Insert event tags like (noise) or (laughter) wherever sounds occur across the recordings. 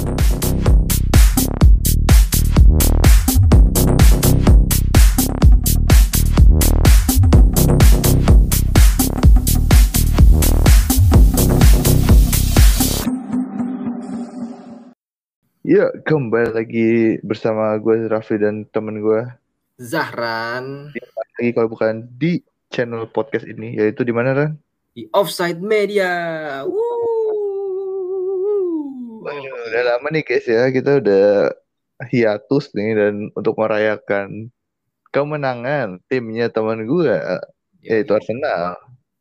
Ya, kembali lagi bersama gue Rafli dan temen gue Zahran lagi kalau bukan di channel podcast ini yaitu di mana Ran? di Offside Media. Wuh. Udah lama nih guys ya kita udah hiatus nih dan untuk merayakan kemenangan timnya teman gue yaitu Arsenal.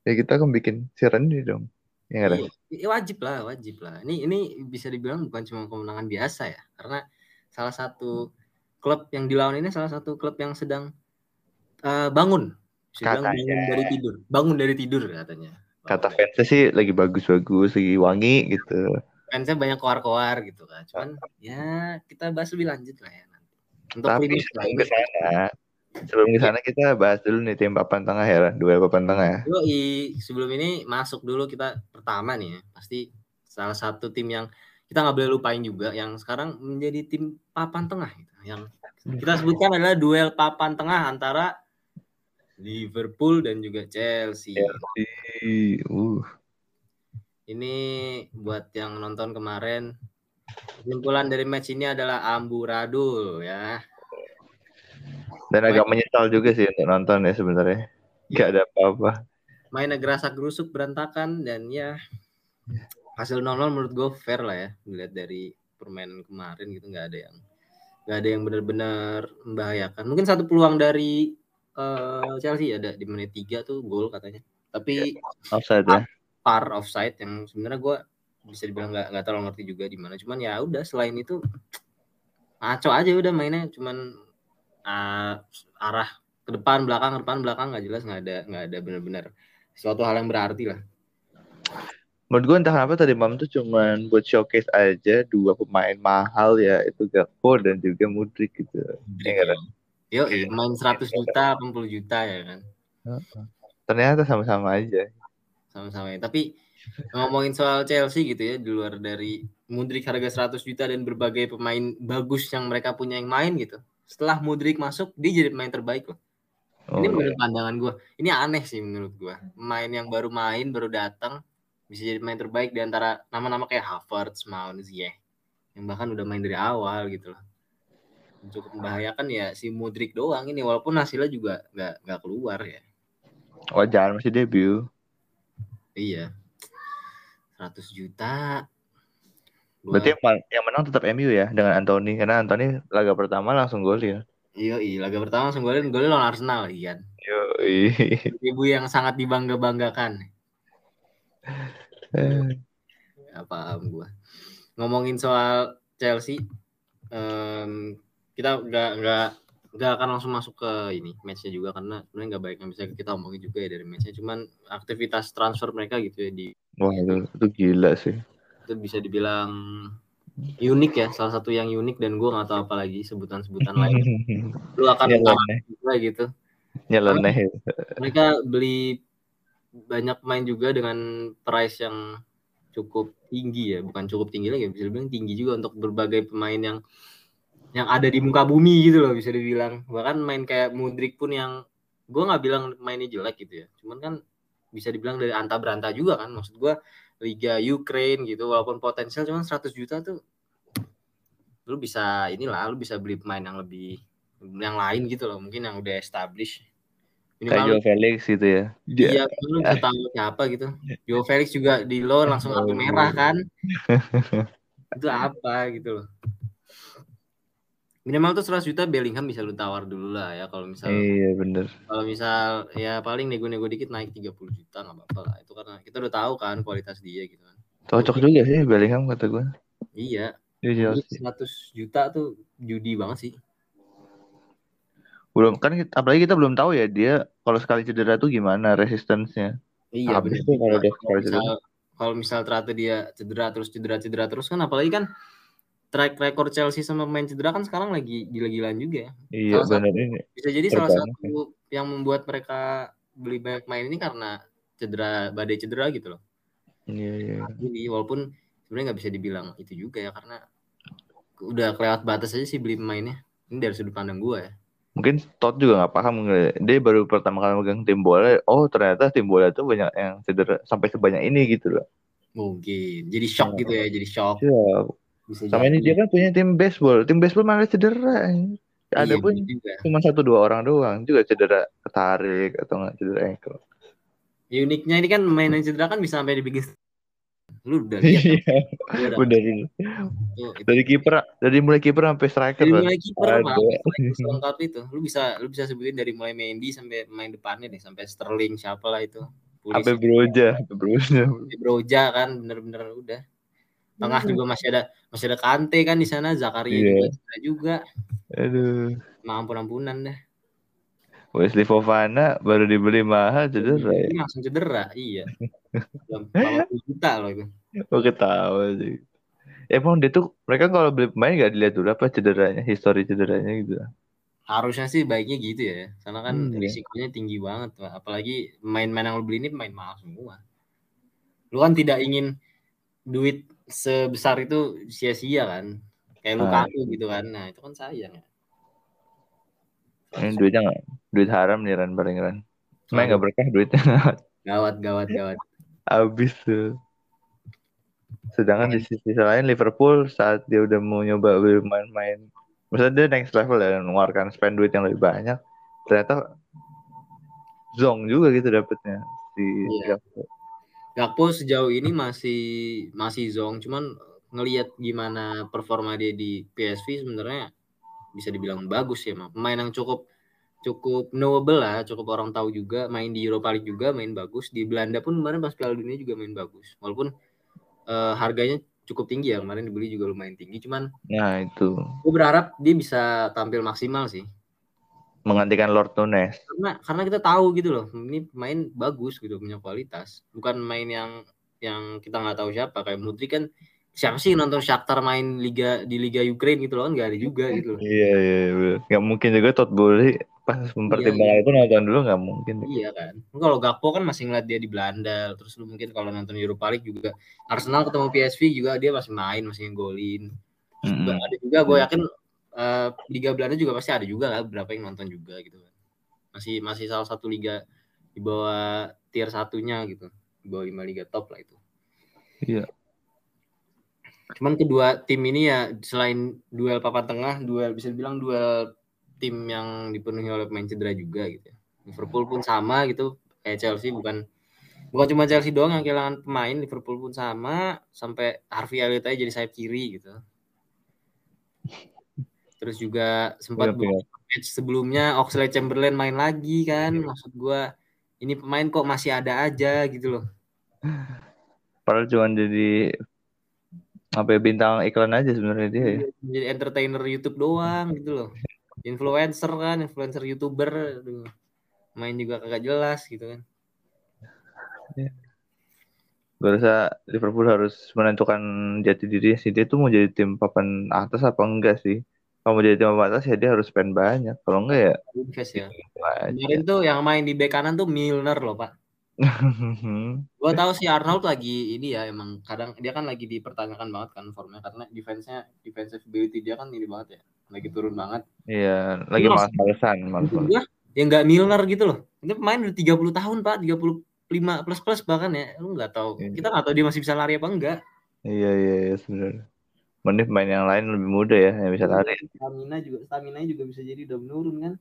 Ya kita kan bikin siaran ini dong. Ya? Iya, iya, wajib lah, wajib lah. Ini ini bisa dibilang bukan cuma kemenangan biasa ya, karena salah satu klub yang dilawan ini salah satu klub yang sedang eh, bangun. Dibilang Katanya. bangun dari tidur, bangun dari tidur katanya. Kata fansnya sih lagi bagus-bagus, lagi wangi gitu. Fansnya banyak koar-koar gitu kan. Cuman ya kita bahas lebih lanjut lah ya nanti. Untuk Tapi sebelum ke sana, sebelum ke sana kita bahas dulu nih tim papan tengah ya, duel papan tengah ya. Yoi, sebelum ini masuk dulu kita pertama nih ya. Pasti salah satu tim yang kita nggak boleh lupain juga yang sekarang menjadi tim papan tengah gitu. Yang kita sebutkan adalah duel papan tengah antara Liverpool dan juga Chelsea. Ih, Uh, Ini buat yang nonton kemarin kesimpulan dari match ini adalah amburadul ya. dan agak menyesal juga sih untuk nonton ya sebenarnya. Gak ada apa-apa. Mainnya gerasak gerusuk berantakan dan ya hasil 0-0 menurut gue fair lah ya dilihat dari permainan kemarin gitu nggak ada yang nggak ada yang benar-benar membahayakan mungkin satu peluang dari eh, Chelsea ada di menit 3 tuh gol katanya tapi Offside ya. Par offside yang sebenarnya gue bisa dibilang nggak nggak terlalu ngerti juga di mana cuman ya udah selain itu ngaco aja udah mainnya cuman ah, arah ke depan belakang ke depan belakang nggak jelas nggak ada nggak ada benar-benar suatu hal yang berarti lah Menurut gue entah kenapa tadi malam tuh cuman buat showcase aja dua pemain mahal ya itu Gakpo dan juga Mudrik gitu. Ya Ran? Yo, main 100 juta, 80 juta ya kan. Ternyata sama-sama aja. Sama-sama ya. Tapi ngomongin soal Chelsea gitu ya, di luar dari Mudrik harga 100 juta dan berbagai pemain bagus yang mereka punya yang main gitu. Setelah Mudrik masuk, dia jadi pemain terbaik loh. Oh, Ini menurut pandangan gue. Ini aneh sih menurut gue. Pemain yang baru main, baru datang, bisa jadi pemain terbaik di antara nama-nama kayak Havertz, Mount, Ziyech. Yang bahkan udah main dari awal gitu loh. Cukup membahayakan ya si Mudrik doang ini. Walaupun hasilnya juga nggak nggak keluar ya. wajar masih debut. Iya. 100 juta. Gua- Berarti yang, yang menang tetap MU ya dengan Anthony karena Anthony laga pertama langsung gol ya. Iya, iya. Laga pertama langsung golin golin lawan Arsenal, Ian. Yo, (laughs) Ibu yang sangat dibangga-banggakan. Gak paham gua. Ngomongin soal Chelsea, em, kita nggak nggak nggak akan langsung masuk ke ini matchnya juga karena sebenarnya nggak baik yang bisa kita omongin juga ya dari matchnya. Cuman aktivitas transfer mereka gitu ya di Wah itu, itu gila sih. itu bisa dibilang unik ya, salah satu yang unik dan gua nggak tahu apa lagi sebutan-sebutan lain. (laughs) Lu akan Nyeleneh, juga gitu. nyeleneh. mereka beli banyak pemain juga dengan price yang cukup tinggi ya bukan cukup tinggi lagi bisa dibilang tinggi juga untuk berbagai pemain yang yang ada di muka bumi gitu loh bisa dibilang bahkan main kayak Mudrik pun yang gue nggak bilang mainnya jelek gitu ya cuman kan bisa dibilang dari anta beranta juga kan maksud gue Liga Ukraine gitu walaupun potensial cuman 100 juta tuh lu bisa inilah lu bisa beli pemain yang lebih yang lain gitu loh mungkin yang udah established Kayak minimal Joe Felix gitu ya. Iya, lu bisa tahu siapa gitu. Joe Felix juga di loan langsung kartu merah kan. (laughs) itu apa gitu loh. Minimal tuh 100 juta Bellingham bisa lu tawar dulu lah ya kalau misal Iya bener. kalau misal ya paling nego-nego dikit naik 30 juta nggak apa-apa lah. Itu karena kita udah tahu kan kualitas dia gitu kan. Cocok juga sih Bellingham kata gue. Iya, Di Chelsea. 100 juta tuh judi banget sih. Belum kan kita- apalagi kita belum tahu ya dia kalau sekali cedera tuh gimana resistensinya. Iya, Habis tuh kalau dia Kalau cedera. misal kalau misal ternyata dia cedera terus cedera cedera terus kan apalagi kan track record Chelsea sama pemain cedera kan sekarang lagi gila-gilaan juga ya. Iya bener ini. Bisa jadi salah satu yang membuat mereka beli banyak main ini karena cedera badai cedera gitu loh. Iya iya. Jadi walaupun sebenarnya nggak bisa dibilang itu juga ya karena udah kelewat batas aja sih beli pemainnya. Ini dari sudut pandang gue ya. Mungkin Todd juga nggak paham dia baru pertama kali megang tim bola. Oh ternyata tim bola tuh banyak yang cedera sampai sebanyak ini gitu loh. Mungkin jadi shock gitu ya, jadi shock. Iya. Bisa Sama ini dia kan punya tim baseball, tim baseball malah cedera. Ada iya, pun cuma satu dua orang doang. Juga cedera ketarik atau nggak cedera ankle. Uniknya ini kan main yang cedera kan bisa sampai dibikin lu udah lihat iya. udah. Ini. Dari kiper dari mulai kiper sampai striker dari mulai kiper lengkap (laughs) itu. Lu bisa lu bisa sebutin dari mulai Mendy sampai main depannya deh. Sampai Sterling siapa lah itu. Sampai Broja sampai Broja. Broja kan bener-bener udah tengah juga masih ada masih ada Kante kan di sana Zakaria yeah. juga juga aduh mampun ampunan dah Wesley Fofana baru dibeli mahal cedera ya. Langsung cedera, iya. (laughs) 80 juta loh itu. Oh ketawa sih. Emang dia tuh mereka kalau beli pemain gak dilihat dulu apa cederanya, histori cederanya gitu. Harusnya sih baiknya gitu ya. Karena kan hmm, risikonya tinggi banget. Apalagi main-main yang lo beli ini main mahal semua. Lu kan tidak ingin duit sebesar itu sia-sia kan. Kayak lu ah. gitu kan. Nah, itu kan sayang ya. Ini duitnya gak, duit haram nih Ran paling Ran. Main gak berkah duitnya. (laughs) Gawat, gawat, gawat. Abis tuh. Sedangkan di sisi lain Liverpool saat dia udah mau nyoba bermain-main, maksudnya dia next level ya, mengeluarkan spend duit yang lebih banyak, ternyata zong juga gitu dapetnya si iya. Gakpo. Gakpo sejauh ini masih masih zong, cuman ngelihat gimana performa dia di PSV sebenarnya bisa dibilang bagus ya, pemain yang cukup cukup knowable lah, cukup orang tahu juga, main di Europa League juga main bagus, di Belanda pun kemarin pas Piala Dunia juga main bagus. Walaupun uh, harganya cukup tinggi ya, kemarin dibeli juga lumayan tinggi, cuman Nah, itu. Gue berharap dia bisa tampil maksimal sih. Menggantikan Lord Nunes. Karena karena kita tahu gitu loh, ini main bagus gitu, punya kualitas. Bukan main yang yang kita nggak tahu siapa kayak Mudri kan siapa sih nonton Shakhtar main liga di liga Ukraine gitu loh kan nggak ada juga gitu loh. Iya iya, iya. nggak mungkin juga Todd Bowley pas mempertimbangkan iya, itu nonton dulu nggak mungkin. Iya kan. Kalau Gakpo kan masih ngeliat dia di Belanda, terus lu mungkin kalau nonton Europa League juga Arsenal ketemu PSV juga dia masih main, masih ngegolin. Mm -hmm. Ada juga gue yakin uh, liga Belanda juga pasti ada juga lah berapa yang nonton juga gitu kan. Masih masih salah satu liga di bawah tier satunya gitu, di bawah lima liga top lah itu. Iya. Cuman kedua tim ini ya selain duel papan tengah, duel bisa dibilang duel tim yang dipenuhi oleh pemain cedera juga gitu. Liverpool pun sama gitu kayak Chelsea bukan bukan cuma Chelsea doang yang kehilangan pemain, Liverpool pun sama sampai Harvey Elliott aja jadi sayap kiri gitu. Terus juga sempat ya, match sebelumnya Oxlade Chamberlain main lagi kan, ya. maksud gua ini pemain kok masih ada aja gitu loh. Padahal cuma jadi apa ya bintang iklan aja sebenarnya dia ya. Jadi entertainer YouTube doang gitu loh influencer kan influencer youtuber aduh, main juga kagak jelas gitu kan ya. Gue rasa Liverpool harus menentukan jati diri sih dia tuh mau jadi tim papan atas apa enggak sih kalau mau jadi tim papan atas ya dia harus spend banyak kalau enggak ya invest ya kemarin tuh yang main di bek kanan tuh Milner loh pak (laughs) gue tahu si Arnold lagi ini ya emang kadang dia kan lagi dipertanyakan banget kan formnya karena defense-nya defensive ability dia kan ini banget ya lagi turun banget. Iya, lagi. Malas ya nggak Milner gitu loh. Ini pemain udah 30 tahun, Pak. 35 plus plus bahkan ya. Lu nggak tahu. Iya. Kita nggak tahu dia masih bisa lari apa enggak. Iya, iya, iya sebenarnya. Mending main yang lain lebih muda ya, yang bisa lari. Stamina juga, stamina juga bisa jadi udah menurun kan.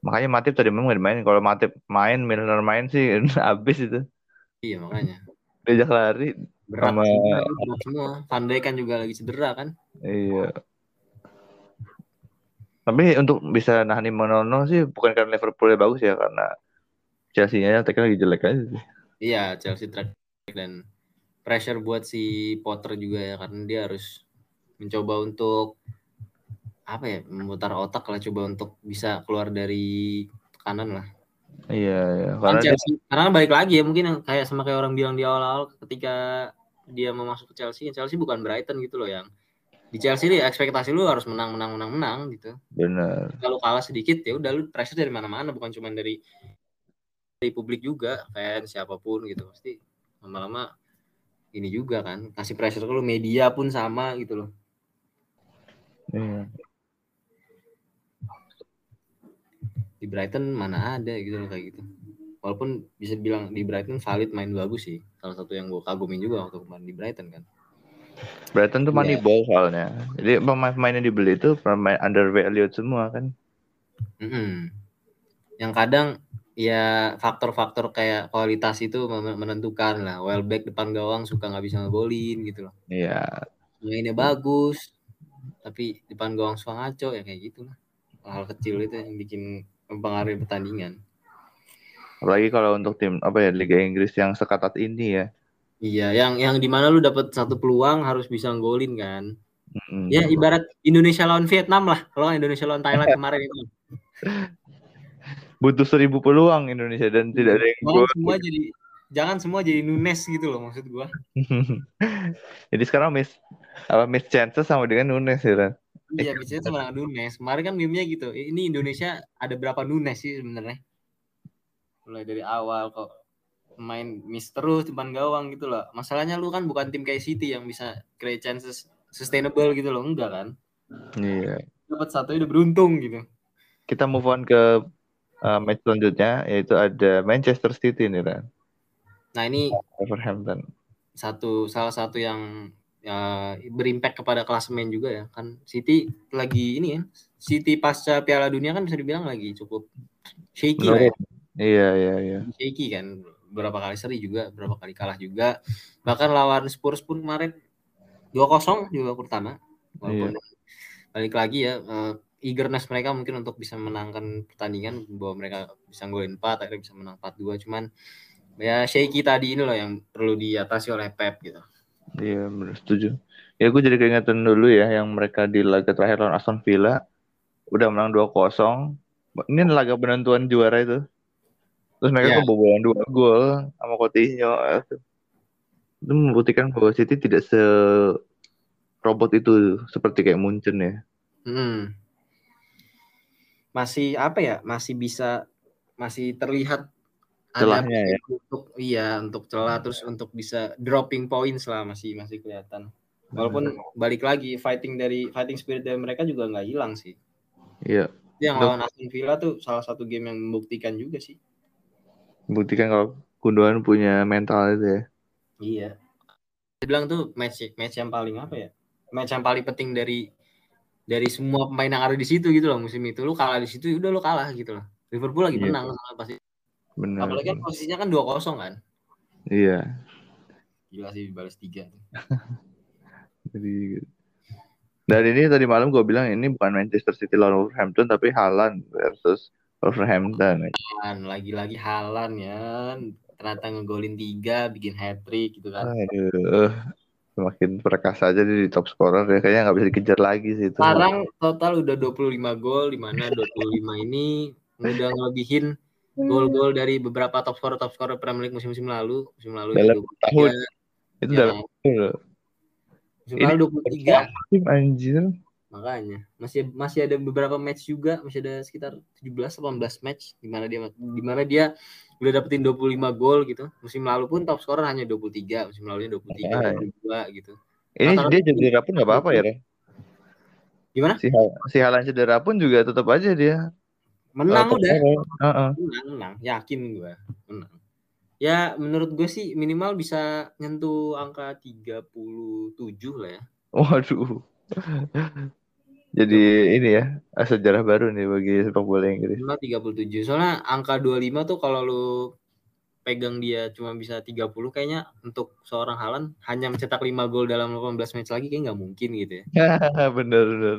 Makanya Matip tadi memang gak dimainin. Kalau Matip main, Milner main sih (laughs) habis itu. Iya makanya. Diajak lari berat sama berat semua. Pandai kan juga lagi cedera kan. Iya. Tapi untuk bisa nahan Monono sih bukan karena Liverpool bagus ya karena Chelsea-nya tekan lagi jelek aja sih. Iya, Chelsea track dan pressure buat si Potter juga ya karena dia harus mencoba untuk apa ya memutar otak lah coba untuk bisa keluar dari kanan lah. Iya, iya. Karena, Chelsea, dia... karena balik lagi ya mungkin kayak sama kayak orang bilang di awal-awal ketika dia mau masuk ke Chelsea, Chelsea bukan Brighton gitu loh yang di Chelsea nih ekspektasi lu harus menang menang menang menang gitu. Benar. Kalau kalah sedikit ya udah lu pressure dari mana-mana bukan cuma dari dari publik juga fans siapa pun gitu pasti lama-lama ini juga kan kasih pressure ke lu media pun sama gitu loh Iya. di Brighton mana ada gitu loh kayak gitu walaupun bisa bilang di Brighton valid main bagus sih salah satu yang gue kagumin juga waktu kemarin di Brighton kan Brighton tuh Iya. money ball soalnya. Jadi pemain-pemain yang dibeli itu pemain undervalued semua kan. Mm-mm. yang kadang ya faktor-faktor kayak kualitas itu menentukan lah Welbeck depan gawang suka nggak bisa ngegolin gitu loh Iya. mainnya bagus tapi depan gawang suka ngaco ya kayak gitu lah hal kecil itu yang bikin mempengaruhi pertandingan Apalagi kalau untuk tim apa ya Liga Inggris yang seketat ini ya. iya yang yang di mana lu dapat satu peluang harus bisa ngolin kan Mm-mm. ya ibarat Indonesia lawan Vietnam lah kalau Indonesia lawan Thailand (laughs) kemarin itu Butuh seribu peluang Indonesia dan tidak ada yang jangan gol. semua jadi jangan semua jadi Nunes gitu loh maksud gua (laughs) Jadi sekarang miss apa miss chances sama dengan Nunes ya kan. Iya, biasanya sama dengan Nunes. Kemarin kan meme-nya gitu. Ini Indonesia ada berapa Nunes sih sebenarnya? Mulai dari awal kok main miss terus depan gawang gitu loh. Masalahnya lu kan bukan tim kayak City yang bisa create chances sustainable gitu loh. Enggak kan? Iya. Dapat satu udah beruntung gitu. Kita move on ke uh, match selanjutnya yaitu ada Manchester City nih kan. Nah, ini Wolverhampton. satu salah satu yang ya, berimpact kepada klasemen juga ya kan City lagi ini ya City pasca Piala Dunia kan bisa dibilang lagi cukup shaky lah ya. Iya iya iya. shaky kan berapa kali seri juga berapa kali kalah juga bahkan lawan Spurs pun kemarin 2-0 di babak pertama walaupun balik lagi ya eh, eagerness mereka mungkin untuk bisa menangkan pertandingan bahwa mereka bisa golin 4 akhirnya bisa menang 4-2 cuman ya shaky tadi ini loh yang perlu diatasi oleh Pep gitu Iya benar setuju. Ya gue jadi keingetan dulu ya yang mereka di laga terakhir lawan Aston Villa udah menang 2-0. Ini laga penentuan juara itu. Terus mereka Iya. kebobolan dua gol sama Coutinho. Itu membuktikan bahwa City tidak se robot itu seperti kayak Munchen ya. Hmm. Masih apa ya? Masih bisa masih terlihat ada Celahnya ya. untuk iya untuk celah terus untuk bisa dropping points lah masih masih kelihatan. Walaupun balik lagi fighting dari fighting spirit dari mereka juga nggak hilang sih. Iya, Yang lawan Aston Villa tuh salah satu game yang membuktikan juga sih. membuktikan kalau Gundogan punya mental itu ya. Iya. Dia bilang tuh match match yang paling apa ya? Match yang paling penting dari dari semua pemain yang ada di situ gitu loh musim itu lu kalah di situ udah lu kalah gitu loh. Liverpool lagi Iya. menang soalnya pasti. Benar. Apalagi kan posisinya kan 2-0 kan. Iya. Gila sih balas 3 tuh. (laughs) Jadi dan ini tadi malam gue bilang ini bukan Manchester City lawan Wolverhampton tapi Haaland versus Wolverhampton. Kan lagi-lagi Halan ya. Ternyata ngegolin 3, bikin hat trick gitu kan. Aduh, semakin perkasa aja dia di top scorer ya kayaknya nggak bisa dikejar lagi sih itu. Sekarang total udah 25 gol di mana 25 ini udah ngelebihin gol-gol dari beberapa top scorer top scorer Premier League musim-musim lalu. Musim lalu Dalam ya tahun. 23, Itu ya, dalam musim ini- lalu 23 tim anjir. Makanya masih masih ada beberapa match juga masih ada sekitar 17 18 match di mana dia di mana dia udah dapetin 25 gol gitu musim lalu pun top scorer hanya 23 musim lalunya 23 Ah, 22 gitu Ini Rata-rata dia cedera pun nggak apa-apa ya, Re? gimana Si si Haaland cedera pun juga tetap aja dia. menang udah scorer. Heeh. menang menang yakin gue menang ya menurut gue sih minimal bisa nyentuh angka 37 lah ya Waduh. Jadi ini ya sejarah baru nih bagi sepak bola Inggris. minimal 37 soalnya angka 25 tuh kalau lu pegang dia cuma bisa 30 kayaknya untuk seorang Halan hanya mencetak 5 gol dalam 18 match lagi kayak nggak mungkin gitu ya. (laughs) bener bener.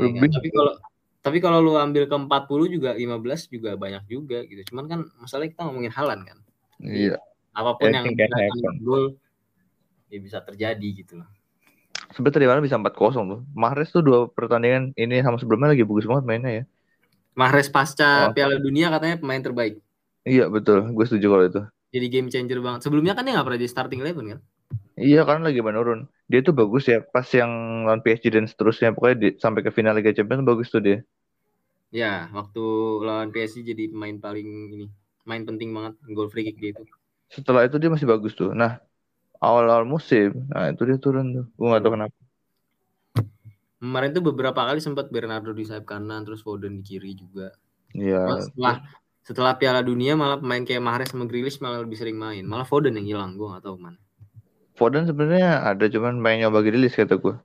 Ya kan? Tapi kalau tapi kalau lu ambil ke 40 juga 15 juga banyak juga gitu. Cuman kan masalahnya kita ngomongin Halan kan. Iya. Apa pun yang Anything can mencetak happen. gol ya bisa terjadi gitu loh. Sebenarnya tadi malam bisa 4-0 loh. Mahrez tuh dua pertandingan ini sama sebelumnya lagi bagus banget mainnya ya. Mahrez pasca Oh. Piala Dunia katanya pemain terbaik. Iya betul, gue setuju kalau itu. Jadi game changer banget. Sebelumnya kan dia nggak pernah di starting eleven kan? Iya kan lagi menurun. Dia tuh bagus ya pas yang lawan PSG dan seterusnya pokoknya di- sampai ke final Liga Champions bagus tuh dia. Ya, waktu lawan PSG jadi pemain paling ini, main penting banget gol free kick dia itu. Setelah itu dia masih bagus tuh. Nah awal-awal musim. Nah, itu dia turun tuh. Gue gak tahu kenapa. Kemarin tuh beberapa kali sempat Bernardo di sayap kanan, terus Foden di kiri juga. Iya. Setelah setelah Piala Dunia malah pemain kayak Mahrez sama Grealish malah lebih sering main. Malah Foden yang hilang, gue gak tahu mana. Foden sebenarnya ada cuman main nyoba Grealish kata gue.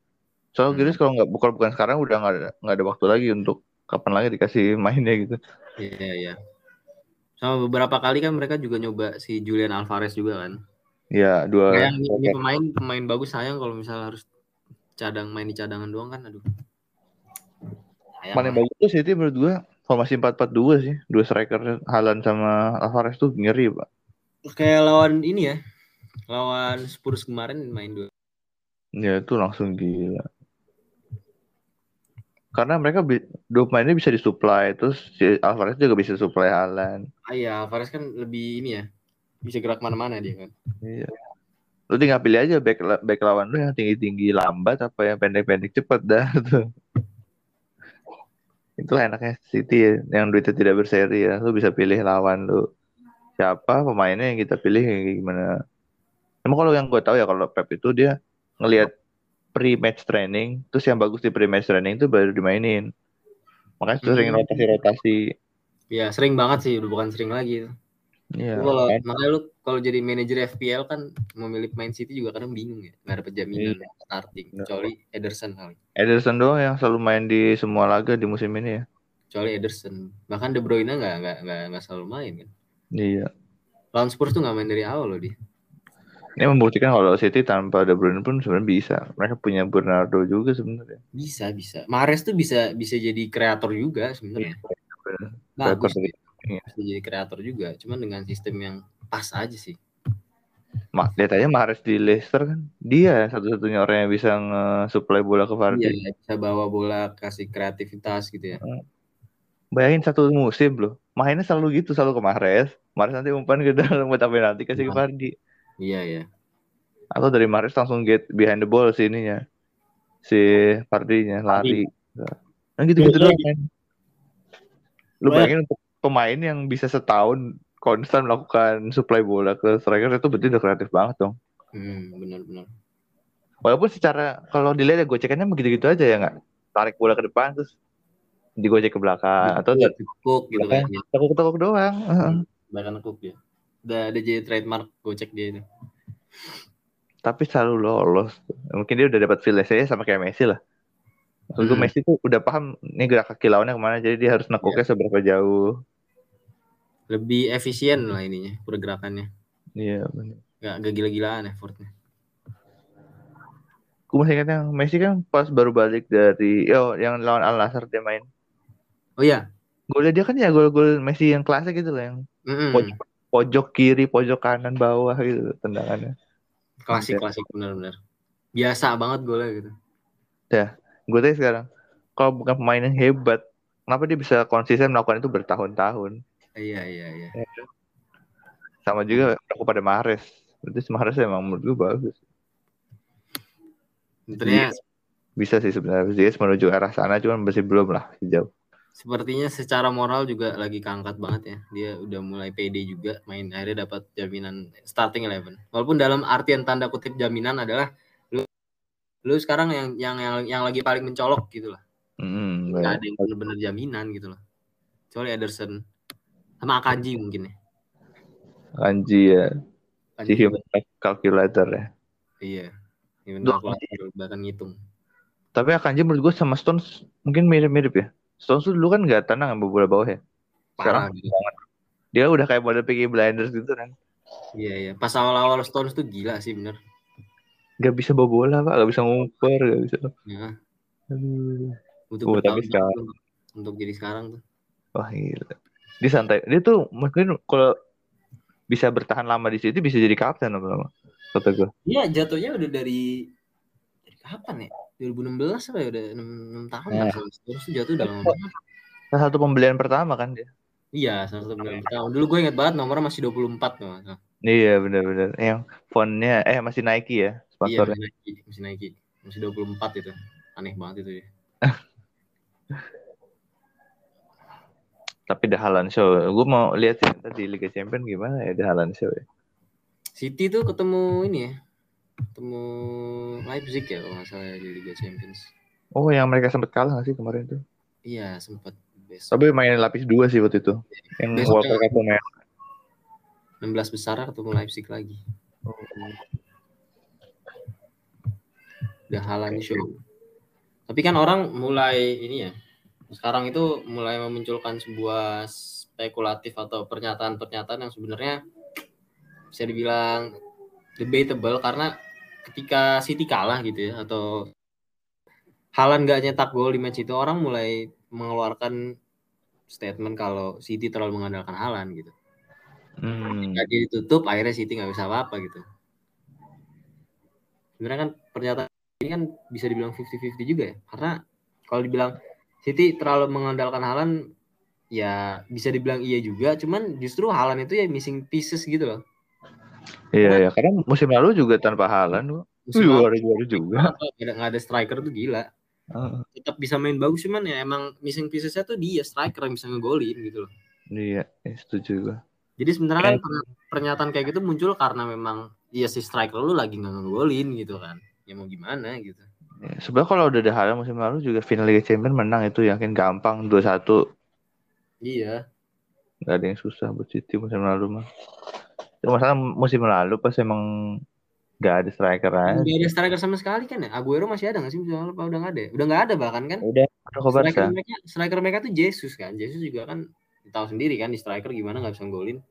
Soalnya Hmm. Grealish kalau nggak bukan bukan sekarang udah nggak ada nggak ada waktu lagi untuk kapan lagi dikasih (laughs) mainnya gitu. Iya, iya. Sama beberapa kali kan mereka juga nyoba si Julian Alvarez juga kan. Ya dua. Sayang ini, pemain pemain bagus sayang kalau misalnya harus cadang main di cadangan doang kan aduh. Sayang Paling lah. bagus tuh City menurut gue formasi 4-4-2 sih. Dua striker Haaland sama Alvarez tuh ngeri pak. Kayak lawan ini ya. Lawan Spurs kemarin main dua. Ya itu langsung gila. Karena mereka dua pemain ini bisa disuplai terus si Alvarez juga bisa supply Haaland. Ah iya, Alvarez kan lebih ini ya. Bisa gerak mana-mana dia kan. Iya. Lu tinggal pilih aja back back lawan lu yang tinggi-tinggi lambat apa yang pendek-pendek cepet dah (laughs) tuh. Itulah enaknya City ya, yang duitnya tidak berseri ya. Lu bisa pilih lawan lu. Siapa pemainnya yang kita pilih kayak gimana. Emang kalau yang gue tahu ya kalau Pep itu dia ngelihat pre-match training, terus yang bagus di pre-match training itu baru dimainin. Makanya sering Hmm. rotasi-rotasi. Iya, sering banget sih, udah bukan sering lagi. Iya. Lu kalau kan? makanya lu kalau jadi manajer FPL kan memilih pemain City juga kadang bingung ya, nggak dapet jaminan starting. Benar. Kecuali Ederson kali. Ederson doang yang selalu main di semua laga di musim ini ya. Kecuali Ederson. Bahkan De Bruyne nggak nggak nggak nggak selalu main kan. Iya. Lawan Spurs tuh nggak main dari awal loh dia. Ini membuktikan kalau City tanpa De Bruyne pun sebenarnya bisa. Mereka punya Bernardo juga sebenarnya. Bisa bisa. Mahrez tuh bisa bisa jadi kreator juga sebenarnya. benar. Bagus Kreator dia. Iya. Bisa jadi kreator juga. Cuman dengan sistem yang pas aja sih. Ma lihat aja Mahrez di Leicester kan. Dia satu-satunya orang yang bisa nge-supply bola ke Vardy. Iya, bisa bawa bola kasih kreativitas gitu ya. Bayangin satu musim loh. Mainnya selalu gitu, selalu ke Mahrez. Mahrez nanti umpan ke dalam buat penalti kasih ke Nah. Vardy. Iya ya. Atau dari Mahrez langsung get behind the ball sininya. Si Vardy-nya lari. Nah gitu-gitu Iya, doang. Lu bayangin untuk pemain yang bisa setahun konstan melakukan supply bola ke striker itu berarti udah kreatif banget dong. Hmm, benar-benar. Walaupun secara kalau dilihat ya gocekannya begitu-gitu aja ya nggak tarik bola ke depan terus digocek ke belakang atau Iya, Cook gitu kan. tekuk-tekuk doang. Heeh. Bahkan Cook ya. Udah ada jadi trademark gocek dia itu. Tapi selalu lolos. Mungkin dia udah dapat feel saya sama kayak Messi lah. Gue Hmm. Messi tuh udah paham nih gerak kaki lawannya ke mana jadi dia harus nekuknya seberapa jauh. Lebih efisien lah ininya pergerakannya. Iya benar. Gak, gak gila-gilaan effortnya. Gue masih ingat yang Messi kan pas baru balik dari yo yang lawan Al Nassr dia main. Oh iya. Golnya dia kan ya gol-gol Messi yang klasik gitu lah yang Mm-mm. pojok, pojok kiri, pojok kanan, bawah gitu tendangannya. Klasik Iya. klasik benar-benar. Biasa banget golnya gitu. Gue tanya sekarang, kalau bukan pemain yang hebat, kenapa dia bisa konsisten melakukan itu bertahun-tahun? Iya iya iya. Sama juga aku pada Mahrez. Berarti Mahrez emang menurut gue bagus. Sebenarnya Bisa sih sebenarnya dia menuju arah sana, cuman masih belum lah sejauh. sepertinya secara moral juga lagi keangkat banget ya. Dia udah mulai pede juga main akhirnya dapat jaminan starting eleven. Walaupun dalam artian tanda kutip jaminan adalah lu lu sekarang yang yang yang, yang lagi paling mencolok gitu lah. Hmm, Gak ada yang bener-bener jaminan gitu loh. Kecuali Ederson sama Akanji mungkin ya. Kanji ya, si Akanji human calculator ya. Iya. Duh. benar bahkan ngitung. Tapi Akanji menurut gue sama Stones mungkin mirip-mirip ya. Stones dulu kan nggak tenang sama bola bawah ya. Parah Sekarang gitu. dia udah kayak model Peaky Blinders gitu kan. Iya iya. Pas awal-awal Stones tuh gila sih bener. Gak bisa bawa bola pak, gak bisa ngumpet, gak bisa. Ya, Aduh. butuh Oh, tapi sekarang- untuk, untuk jadi sekarang tuh. Wah gila. Dia santai. Dia tuh mungkin kalau bisa bertahan lama di situ bisa jadi kapten lama-lama. Kata gue. Iya jatuhnya udah dari dari kapan ya? 2016 apa ya udah 6, 6 tahun Nah. lah terus tuh jatuh udah lama banget. Salah satu pembelian pertama kan dia. Iya, salah satu bulan pertama. Dulu gue inget banget nomornya masih 24 tuh. Iya benar-benar. Yang fontnya eh masih Nike ya Iya, sponsornya. masih Nike, masih Nike. Masih 24 itu. Aneh banget itu ya. (laughs) Tapi The Haaland Show. Gue mau lihat sih tadi Liga Champions gimana ya The Haaland Show ya. City tuh ketemu ini ya. ketemu Leipzig ya kalau nggak salah ya, di Liga Champions. Oh, yang mereka sempat kalah nggak sih kemarin tuh? Iya sempat. Tapi main lapis dua sih waktu itu. Yang Walker yang- Cup main. 16 besar ketemu Leipzig lagi. Udah halan show. Tapi kan orang mulai ini ya. Sekarang itu mulai memunculkan sebuah spekulatif atau pernyataan-pernyataan yang sebenarnya bisa dibilang debatable karena ketika City kalah gitu ya atau Halan nggak nyetak gol di match itu orang mulai mengeluarkan statement kalau City terlalu mengandalkan Halan gitu. Hmm. Dia ditutup akhirnya City nggak bisa apa-apa gitu. Sebenarnya kan pernyataan ini kan bisa dibilang 50-50 juga ya. Karena kalau dibilang City terlalu mengandalkan Halan ya bisa dibilang iya juga, cuman justru Halan itu ya missing pieces gitu loh. Iya, iya. Karena musim lalu juga tanpa Musim lalu juara-juara juga. nggak ada, nggak ada striker tuh gila. Heeh. Tetap bisa main bagus cuman ya emang missing piecesnya tuh dia striker yang bisa ngegolin gitu loh. Iya, iya, setuju. Jadi sebenarnya kan per- pernyataan kayak gitu muncul karena memang ya si striker lu lagi nggak ngegolin gitu kan. Ya mau gimana gitu. Ya, sebenarnya kalau udah ada musim lalu juga final Liga Champions menang itu yakin gampang 2-1. Iya. Gak ada yang susah buat City musim lalu mah. Cuma masalah musim lalu pas emang gak ada striker aja. Nggak ada striker sama sekali kan ya? Aguero masih ada nggak sih? Misalnya apa udah nggak ada? ya? Udah nggak ada bahkan kan? Udah, udah ke Striker Barca. mereka, striker mereka tuh Jesus kan. Jesus juga kan tahu sendiri kan di striker gimana nggak bisa golin.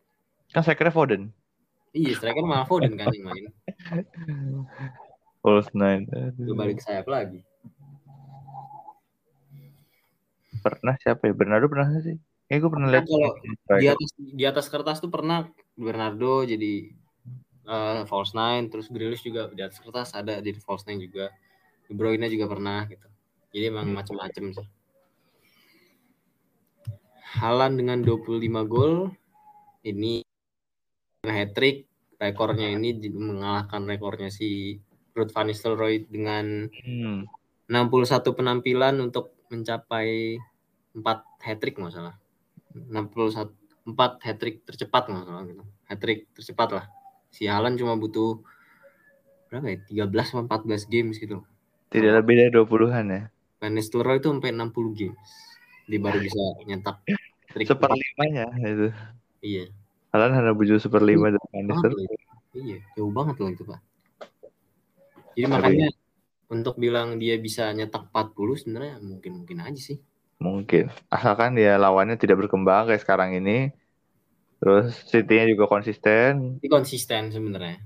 Kan strikernya Foden. Iya, striker malah Foden kan yang main. (laughs) False nine. Gue balik sayap lagi. Pernah siapa ya? Bernardo pernah sih? Kayak gue pernah lihat. Kalau di atas di atas kertas tuh pernah Bernardo jadi eh, false nine, terus Grealish juga di atas kertas ada jadi false nine juga. De Bruyne juga pernah gitu. Jadi emang Hmm. macam-macam sih. Halan dengan 25 gol ini hat trick rekornya ini di- mengalahkan rekornya si Ruud van Nistelrooy dengan Hmm. 61 penampilan untuk mencapai 4 hat trick nggak salah. 61 4 hat trick tercepat nggak salah gitu. Hat trick tercepat lah. Si Halan cuma butuh berapa ya? 13 sama 14 games gitu. Tidak lebih dari 20-an ya. Van Nistelrooy itu sampai 60 games. Dia baru bisa nyetak trick. Seperlimanya itu. Iya. Haaland hanya butuh seperlima dari Van Nistelrooy. Iya, jauh banget loh itu, Pak. Jadi makanya untuk bilang dia bisa nyetak 40 sebenarnya mungkin-mungkin aja sih. Mungkin. Asalkan dia lawannya tidak berkembang kayak sekarang ini. Terus City-nya juga konsisten. Jadi konsisten sebenarnya.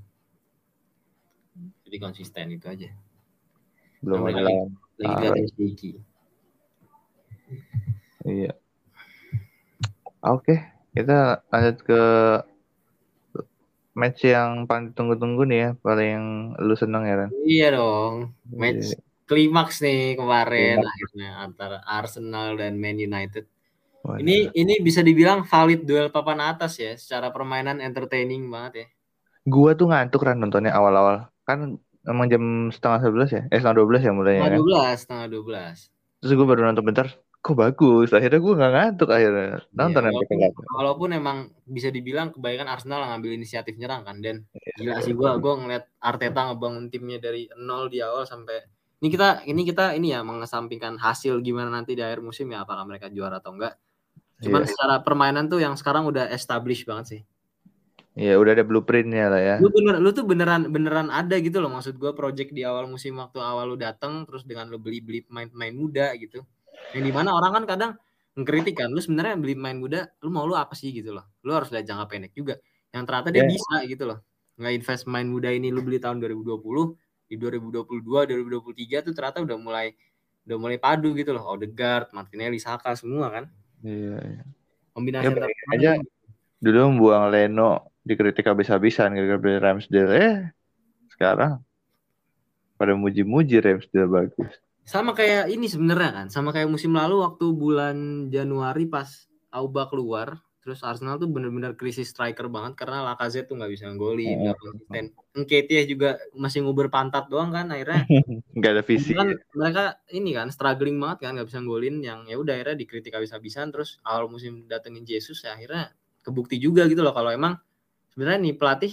Jadi konsisten itu aja. Belum ada lawan. Lagi kelihatan shaky. Iya. Oke, kita lanjut ke match yang paling ditunggu-tunggu nih ya, paling lu seneng ya Ren. Iya dong. Match klimaks nih kemarin Klimaks. akhirnya antara Arsenal dan Man United. Waduh. Ini ini bisa dibilang valid duel papan atas ya, secara permainan entertaining banget ya. Gua tuh ngantuk Ren nontonnya awal-awal. Kan emang jam setengah sebelas ya? Eh setengah dua belas ya mulainya Setengah ya. 12, setengah 12. Terus gue baru nonton bentar, kok bagus. Akhirnya gue nggak ngantuk akhirnya. Nonton sampai walaupun, kelar. walaupun emang bisa dibilang kebanyakan Arsenal yang ngambil inisiatif nyerang kan dan Iya. gila sih gua gua ngeliat Arteta ngebangun timnya dari nol di awal sampai ini kita ini kita ini ya mengesampingkan hasil gimana nanti di akhir musim ya apakah mereka juara atau enggak. Cuman Iya. secara permainan tuh yang sekarang udah established banget sih. Iya, udah ada blueprintnya lah ya. Lu bener lu tuh beneran beneran ada gitu loh maksud gua project di awal musim waktu awal lu datang terus dengan lu beli-beli pemain-pemain muda gitu. Yang di mana orang kan kadang mengkritik kan lu sebenarnya beli pemain muda lu mau lu apa sih gitu loh. Lu harus lihat jangka pendek juga. Yang ternyata dia Ya. bisa gitu loh. Nggak invest pemain muda ini lu beli tahun 2020 di 2022 2023 tuh ternyata udah mulai udah mulai padu gitu loh. Odegaard, Martinelli, Saka semua kan. Iya, iya. Kombinasi Ya, aja. tuh Dulu membuang Leno dikritik habis-habisan gara-gara beli Ramsdale. Eh, sekarang pada muji-muji Ramsdale bagus. Sama kayak ini sebenarnya kan sama kayak musim lalu waktu bulan Januari pas Auba keluar terus Arsenal tuh bener-bener krisis striker banget karena Lacazette tuh nggak bisa ngegolin Mm-mm. nggak konsisten Nketiah juga masih nguber pantat doang kan akhirnya (laughs) Nggak ada visi. kan mereka ini kan struggling banget kan nggak bisa ngegolin yang ya udah akhirnya dikritik habis-habisan terus awal musim datengin Jesus ya akhirnya kebukti juga gitu loh kalau emang sebenarnya nih pelatih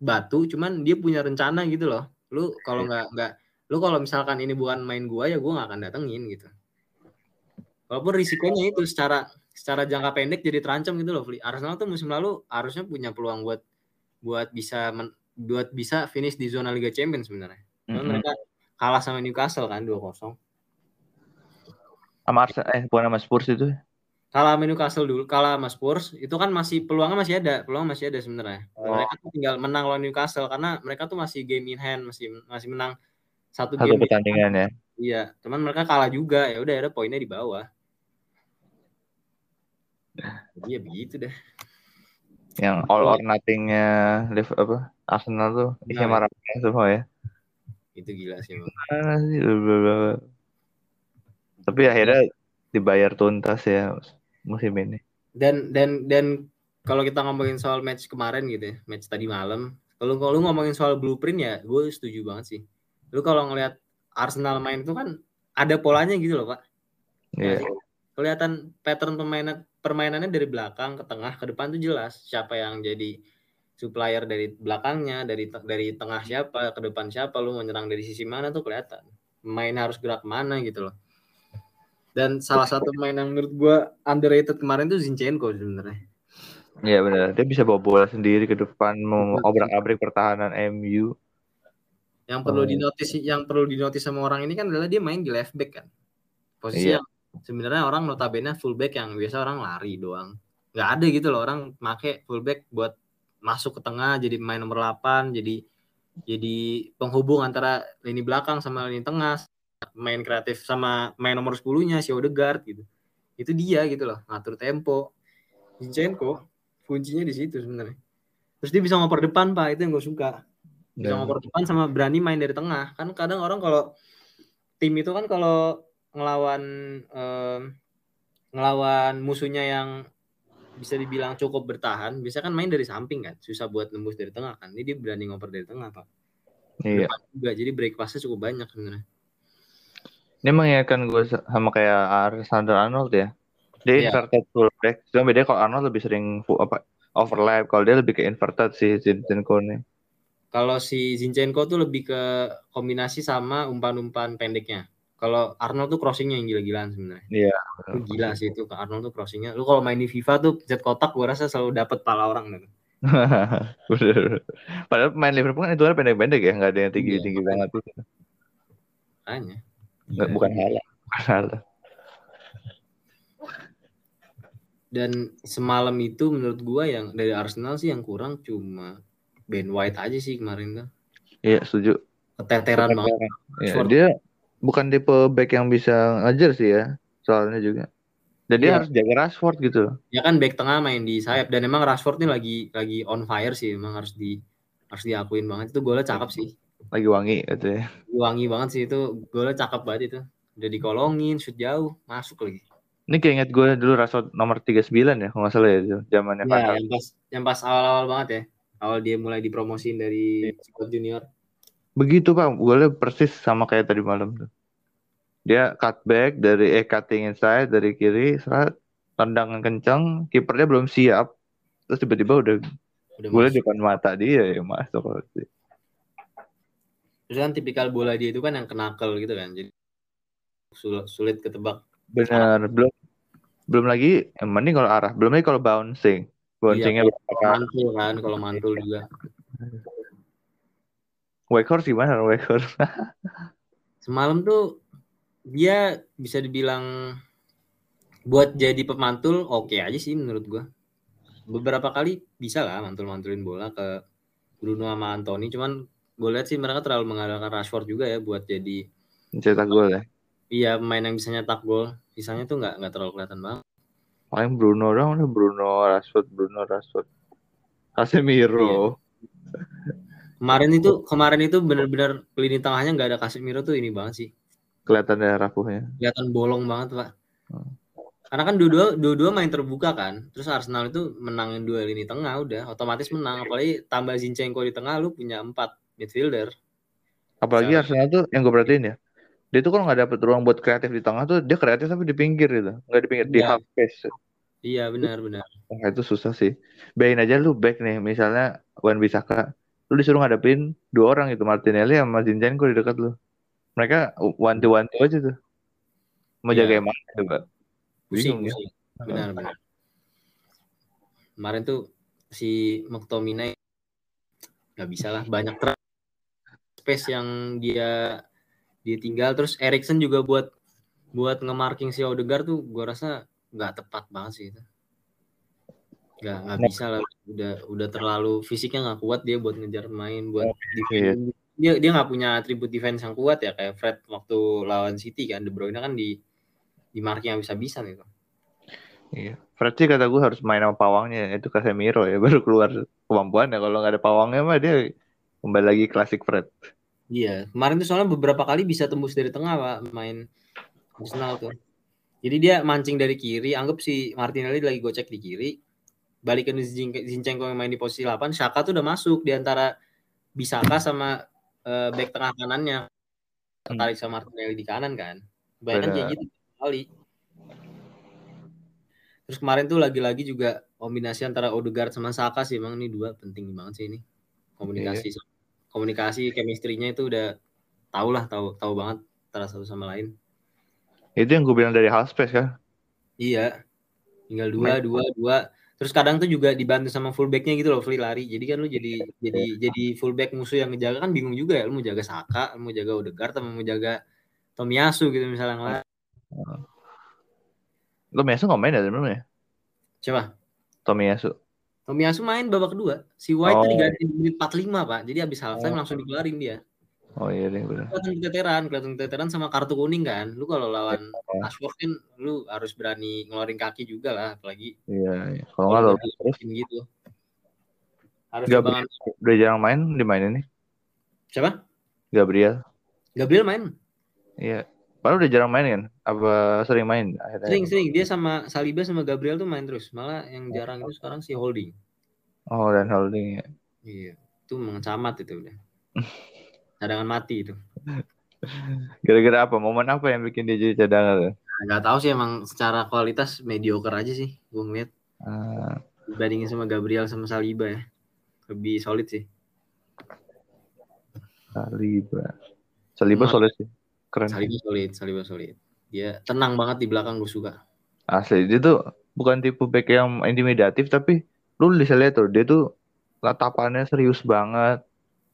batu cuman dia punya rencana gitu loh Lu kalau nggak nggak lu kalau misalkan ini bukan main gua ya gua nggak akan datengin gitu. Walaupun risikonya itu secara secara jangka pendek jadi terancam gitu loh. Arsenal tuh musim lalu harusnya punya peluang buat buat bisa men, buat bisa finish di zona Liga Champions sebenarnya. Mm -hmm. mereka kalah sama Newcastle kan 2-0. Sama Arsenal eh bukan sama Spurs itu. Kalah sama Newcastle dulu, kalah sama Spurs itu kan masih peluangnya masih ada, peluang masih ada sebenarnya. Oh. Mereka tuh tinggal menang lawan Newcastle karena mereka tuh masih game in hand, masih masih menang satu, satu game pertandingan ya. Iya, cuman mereka kalah juga. Ya udah ada poinnya di bawah. Iya begitu deh. Yang all or nothingnya live apa Arsenal tuh isinya nah, marahnya semua ya. Itu gila sih? Tapi akhirnya dibayar tuntas ya musim ini. Dan dan dan kalau kita ngomongin soal match kemarin gitu ya, match tadi malam, kalau kalau ngomongin soal blueprint ya, gue setuju banget sih. Lu kalau ngelihat Arsenal main itu kan ada polanya gitu loh, Pak. Iya. Yeah. Kelihatan pattern permainan permainannya dari belakang ke tengah ke depan tuh jelas siapa yang jadi supplier dari belakangnya dari dari tengah siapa ke depan siapa lu mau nyerang dari sisi mana tuh kelihatan main harus gerak mana gitu loh dan salah satu main yang menurut gue underrated kemarin tuh Zinchenko sebenarnya Iya benar dia bisa bawa bola sendiri ke depan mau obrak abrik pertahanan MU yang perlu oh. dinotis yang perlu dinotis sama orang ini kan adalah dia main di left back kan. Posisi iya. yang sebenarnya orang notabene fullback yang biasa orang lari doang. Nggak ada gitu loh orang make fullback buat masuk ke tengah jadi main nomor 8 jadi jadi penghubung antara lini belakang sama lini tengah main kreatif sama main nomor 10-nya si Odegaard gitu. Itu dia gitu loh ngatur tempo. Zinchenko kuncinya di situ sebenarnya. Terus dia bisa ngoper depan pak itu yang gue suka bisa yeah. ngoper depan sama berani main dari tengah kan kadang orang kalau tim itu kan kalau ngelawan um, ngelawan musuhnya yang bisa dibilang cukup bertahan, bisa kan main dari samping kan, susah buat nembus dari tengah kan. Ini dia berani ngoper dari tengah pak. Iya. juga, jadi break passnya cukup banyak sebenarnya. Ini mengingatkan gue sama kayak Alexander Arnold ya. Dia yeah. inverted fullback. Cuma beda kalau Arnold lebih sering apa overlap. Kalau dia lebih ke inverted sih Zinchenko nih. Kalau si Zinchenko tuh lebih ke kombinasi sama umpan-umpan pendeknya. Kalau Arnold tuh crossingnya yang gila-gilaan sebenarnya. Iya. Itu gila sih itu ke Arnold tuh crossingnya. Lu kalau main di FIFA tuh pencet kotak gue rasa selalu dapet pala orang gitu. (laughs) Padahal main Liverpool kan itu pendek-pendek ya, nggak ada yang tinggi-tinggi iya, banget tuh. Hanya. Nggak, bukan hal. Hal. Dan semalam itu menurut gua yang dari Arsenal sih yang kurang cuma Ben White aja sih kemarin tuh. Iya, setuju. Keteteran banget. Ya, dia bukan tipe back yang bisa ngajar sih ya soalnya juga. Dan dia ya. harus jaga Rashford gitu. Ya kan back tengah main di sayap. Dan emang Rashford nih lagi lagi on fire sih. Emang harus di harus diakuin banget. Itu golnya cakep sih. Lagi wangi gitu ya wangi banget sih itu. Golnya cakep banget itu. Udah dikolongin shoot jauh masuk lagi. Ini kayak inget gue dulu Rashford nomor 39 ya kalau nggak salah ya itu zamannya ya, yang pas yang pas awal-awal banget ya awal dia mulai dipromosin dari ya. junior Begitu Pak, gue persis sama kayak tadi malam tuh. Dia cutback dari eh cutting inside dari kiri, serat tendangan kencang, kipernya belum siap. Terus tiba-tiba udah, udah gue depan mata dia ya masuk. Terus kan tipikal bola dia itu kan yang kenakel gitu kan. Jadi sulit, sulit ketebak. Benar, belum belum lagi yang mending kalau arah, belum lagi kalau bouncing. Bouncingnya iya, mantul kan, kalau mantul juga. Wakehorse gimana (laughs) Wakehorse? Semalam tuh dia bisa dibilang buat jadi pemantul oke okay aja sih menurut gua. Beberapa kali bisa lah mantul-mantulin bola ke Bruno sama Anthony, cuman gue lihat sih mereka terlalu mengandalkan Rashford juga ya buat jadi cetak gol ya. Iya, pemain yang bisa nyetak gol. Sisanya tuh nggak nggak terlalu kelihatan banget. Paling Bruno dong, Bruno Rashford, Bruno Rashford. Casemiro. Iya. Kemarin itu kemarin itu benar-benar lini tengahnya nggak ada Casemiro tuh ini banget sih. Kelihatan ya rapuhnya. Kelihatan bolong banget, Pak. Hmm. Karena kan dua-dua dua-dua main terbuka kan. Terus Arsenal itu menangin dua lini tengah udah otomatis menang. Apalagi tambah Zinchenko di tengah lu punya empat midfielder. Apalagi. Arsenal tuh yang gue perhatiin ya. Dia tuh kalau nggak dapet ruang buat kreatif di tengah tuh dia kreatif tapi di pinggir gitu. Nggak di pinggir, ya. di iya. half space. Iya benar benar. Nah, itu susah sih. Bayin aja lu back nih misalnya Wan Bisaka lu disuruh ngadepin dua orang itu Martinelli sama Zinchenko di dekat lu. Mereka one to one aja tuh. Mau Iya. jaga yang mana coba? pusing, Bingung ya. benar benar kemarin tuh si McTominay nggak bisa lah banyak tra- space yang dia dia tinggal terus Erikson juga buat buat nge-marking si Odegaard tuh gua rasa nggak tepat banget sih itu nggak nggak Nah. bisa lah udah udah terlalu fisiknya nggak kuat dia buat ngejar main buat Iya. defend. dia dia nggak punya atribut defense yang kuat ya kayak Fred waktu lawan City kan De Bruyne kan di di marking yang bisa-bisa nih tuh. Iya. Fred sih kata gue harus main sama pawangnya itu Casemiro ya (laughs) baru keluar kemampuannya kalau nggak ada pawangnya mah dia kembali lagi klasik Fred. Iya, kemarin tuh soalnya beberapa kali bisa tembus dari tengah pak main Arsenal tuh. Jadi dia mancing dari kiri, anggap si Martinelli lagi gocek di kiri, balikin Zin- Zinchenko yang main di posisi 8, Saka tuh udah masuk di antara Bisaka sama eh, back tengah kanannya, tertarik sama Martinelli di kanan kan. Bayangkan kayak gitu kali. Terus kemarin tuh lagi-lagi juga kombinasi antara Odegaard sama Saka sih emang ini dua penting banget sih ini. Komunikasi komunikasi chemistry-nya itu udah tau lah tahu tahu banget antara satu sama lain Itu yang gue bilang dari half space kan. iya tinggal dua dua dua terus kadang tuh juga dibantu sama fullbacknya gitu loh free lari jadi kan lu jadi jadi jadi fullback musuh yang ngejaga kan bingung juga ya lu mau jaga Saka lu mau jaga Odegaard atau mau jaga Tomiyasu gitu misalnya yang lain. Lo Miyasu nggak main ya sebenarnya? coba Tomiyasu. Tomiyasu main babak kedua si White tuh Oh. diganti di menit 45 pak jadi habis half time Oh. langsung dikeluarin dia Oh iya deh benar. kelihatan keteteran, kelihatan keteteran sama kartu kuning kan. Lu kalau lawan Iya. Ashford kan lu harus berani ngeluarin kaki juga lah, apalagi Iya, iya. Kalau nggak lo udah terus gitu. Harus Gabriel Gabriel. udah jarang main dimainin nih. Siapa? Gabriel. Gabriel main. Iya. Padahal udah jarang main kan? Apa sering main akhirnya? Sering sering dia sama Saliba sama Gabriel tuh main terus. Malah yang jarang itu sekarang si Holding. Oh dan holding ya. Iya. Itu mencamat itu udah. (laughs) Cadangan mati itu. Gara-gara apa? Momen apa yang bikin dia jadi cadangan? tuh? Nggak tahu sih emang secara kualitas mediocre aja sih gue ngeliat Ah, dibandingin sama Gabriel sama Saliba ya. Lebih solid sih. Saliba. Saliba solid sih. Keren. Saliba solid, Saliba solid. Dia tenang banget di belakang gue suka. Asli dia tuh bukan tipe back yang intimidatif tapi lu bisa lihat tuh dia tuh latapannya serius banget.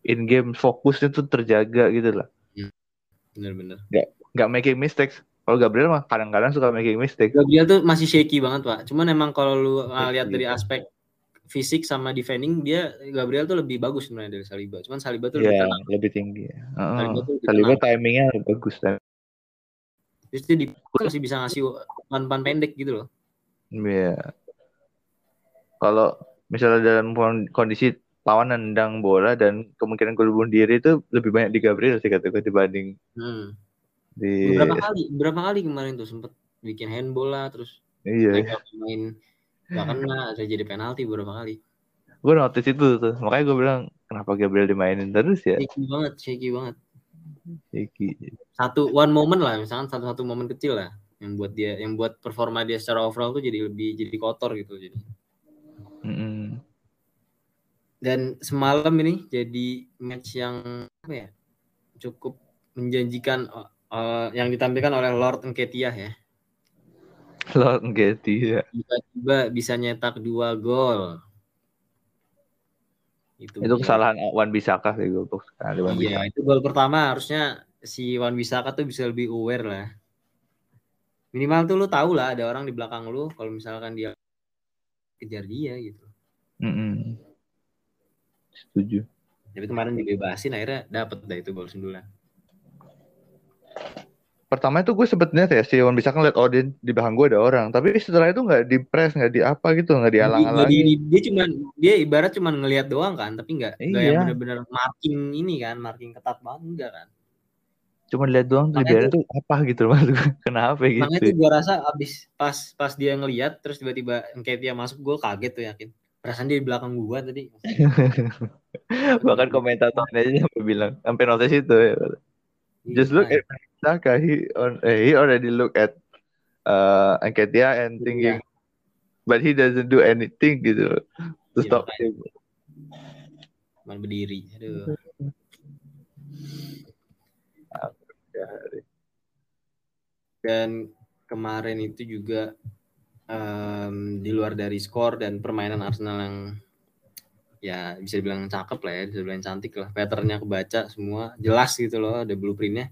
In game fokusnya tuh terjaga gitu lah. Bener-bener. Gak making mistakes. Kalau Gabriel mah kadang-kadang suka making mistakes. Gabriel tuh masih shaky banget pak. Cuman emang kalau lu uh, lihat dari Iya. aspek fisik sama defending dia Gabriel tuh lebih bagus sebenarnya dari Saliba. Cuman Saliba tuh lebih Iya, tenang. lebih tinggi. Heeh. Saliba tuh lebih Saliba tenang. timingnya bagus dan Terus dia di masih bisa ngasih umpan pendek gitu loh. Iya. Kalau misalnya dalam kon- kondisi lawan nendang bola dan kemungkinan gol bunuh diri itu lebih banyak di Gabriel sih kata gue dibanding Hmm. di Beberapa kali, beberapa kali kemarin tuh sempet bikin handball lah, terus iya. nempel pemain gak kena, ada jadi penalti beberapa kali. Gue notice itu tuh. Makanya gue bilang kenapa Gabriel dimainin terus ya? Shaky banget, shaky banget. Iki. Satu one moment lah, misalkan satu-satu momen kecil lah yang buat dia, yang buat performa dia secara overall tuh jadi lebih jadi kotor gitu jadi. Mm-mm. Dan semalam ini jadi match yang apa ya? Cukup menjanjikan uh, uh, yang ditampilkan oleh Lord Nketiah ya. Lord ya. Tiba-tiba bisa nyetak dua gol. Itu, Itu kesalahan Wan Bisaka sih gue sekali Wan Iya, itu gol pertama harusnya si Wan Bisaka tuh bisa lebih aware lah. Minimal tuh lu tahu lah ada orang di belakang lu kalau misalkan dia kejar dia gitu. Bisaka. Mm-mm. Setuju. Tapi kemarin dibebasin akhirnya dapet dah itu gol sundulan. Pertama itu gue lihat ya si Wan Bisaka ngeliat oh di, di belakang gue ada orang. Tapi setelah itu nggak di press nggak di apa gitu nggak Jadi, dialang-alangin. jadi dia cuman dia ibarat cuman ngelihat doang kan, tapi nggak nggak yang Iya. bener-bener marking ini kan, marking ketat banget enggak kan. Cuma lihat doang tuh dibiarin tuh apa gitu maksud gue. (laughs) Kenapa gitu? Makanya tuh gua rasa abis pas pas dia ngelihat terus tiba-tiba dia masuk gue kaget tuh yakin. Perasaan dia di belakang gua tadi. (laughs) Bahkan komentatornya aja sampai bilang sampai notice itu ya. Just look Iya. at Saka. He on eh, he already look at uh, Enketia and thinking, but he doesn't do anything gitu loh to Iya, stop him. cuma berdiri aduh dan kemarin itu juga um, di luar dari skor dan permainan Arsenal yang ya bisa dibilang cakep lah ya, bisa dibilang cantik lah. Patternnya kebaca semua, jelas gitu loh, ada blueprintnya.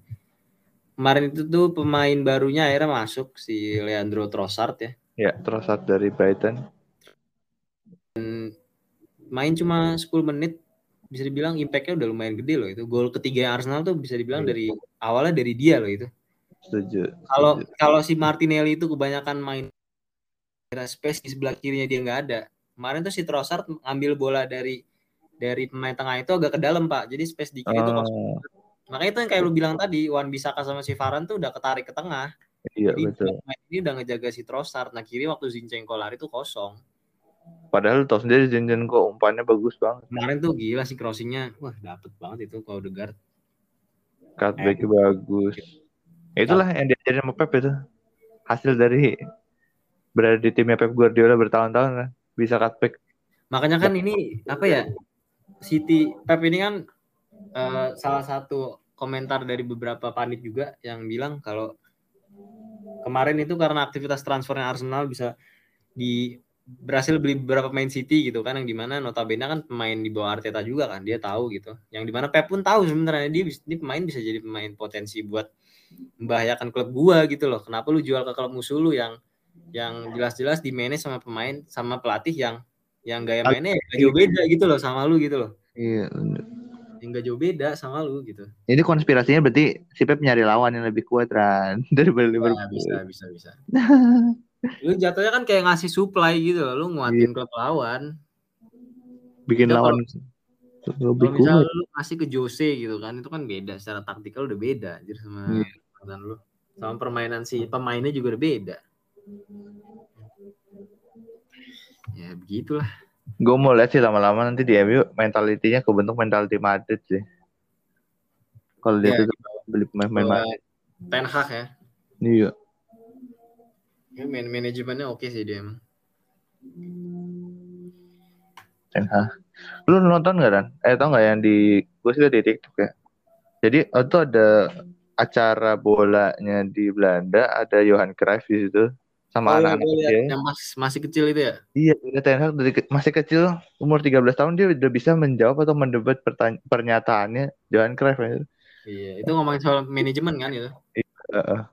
Kemarin itu tuh pemain barunya akhirnya masuk si Leandro Trossard ya. Ya, Trossard dari Brighton. Dan main cuma 10 menit bisa dibilang impactnya udah lumayan gede loh itu. Gol ketiga Arsenal tuh bisa dibilang ya. dari awalnya dari dia loh itu. Setuju. Kalau kalau si Martinelli itu kebanyakan main space di sebelah kirinya dia nggak ada. Kemarin tuh si Trossard ngambil bola dari dari pemain tengah itu agak ke dalam pak. Jadi space di kiri itu kosong. Oh. Makanya itu yang kayak lu bilang tadi, Wan Bisaka sama si Varan tuh udah ketarik ke tengah. Iya Jadi, betul. Ini udah ngejaga si Trossard. Nah kiri waktu Zinchenko lari tuh kosong. Padahal tau sendiri Zinchenko umpannya bagus banget. Kemarin tuh gila sih crossingnya, wah dapet banget itu kalau Odegaard. Cutback eh, bagus. Ya itulah yang diajarin sama Pep itu. Hasil dari berada di timnya Pep Guardiola bertahun-tahun kan bisa cutback. Makanya kan ini apa ya? City Pep ini kan uh, salah satu komentar dari beberapa panit juga yang bilang kalau kemarin itu karena aktivitas transfernya Arsenal bisa di berhasil beli beberapa pemain City gitu kan yang di mana notabene kan pemain di bawah Arteta juga kan dia tahu gitu yang di mana Pep pun tahu sebenarnya dia ini pemain bisa jadi pemain potensi buat membahayakan klub gua gitu loh. Kenapa lu jual ke klub musuh lu yang yang jelas-jelas di manage sama pemain sama pelatih yang yang gaya mainnya gak jauh beda gitu loh sama lu gitu loh. Iya. Yang gak jauh beda sama lu gitu. Ini konspirasinya berarti si Pep nyari lawan yang lebih kuat kan (laughs) daripada Liverpool. Nah, bisa bisa bisa. (laughs) lu jatuhnya kan kayak ngasih supply gitu loh, lu nguatin iya. klub lawan. Bikin lawan lebih kalau misalnya lu kasih ke Jose gitu kan itu kan beda secara taktikal udah beda jadi sama yeah. lu sama permainan si pemainnya juga udah beda ya begitulah. Gue mau lihat sih lama-lama nanti di MU mentalitinya kebentuk mentality Madrid sih. Kalau dia ya, tuh beli pemain-pemain Madrid. Ten Hag ya. Iya. Ya, man manajemennya oke sih dia emang. Ten Hag. Lu nonton gak, Dan? Eh, tau gak yang di... Gue sih di TikTok ya. Jadi, itu ada acara bolanya di Belanda, ada Johan Cruyff di situ. Sama oh, anak-anak oh, ya. Yang mas, masih kecil itu ya? Iya, Ten Hag dari masih kecil, umur 13 tahun dia udah bisa menjawab atau mendebat pernyataannya Johan Cruyff. Ya. Iya, itu ngomongin soal manajemen kan itu? Iya.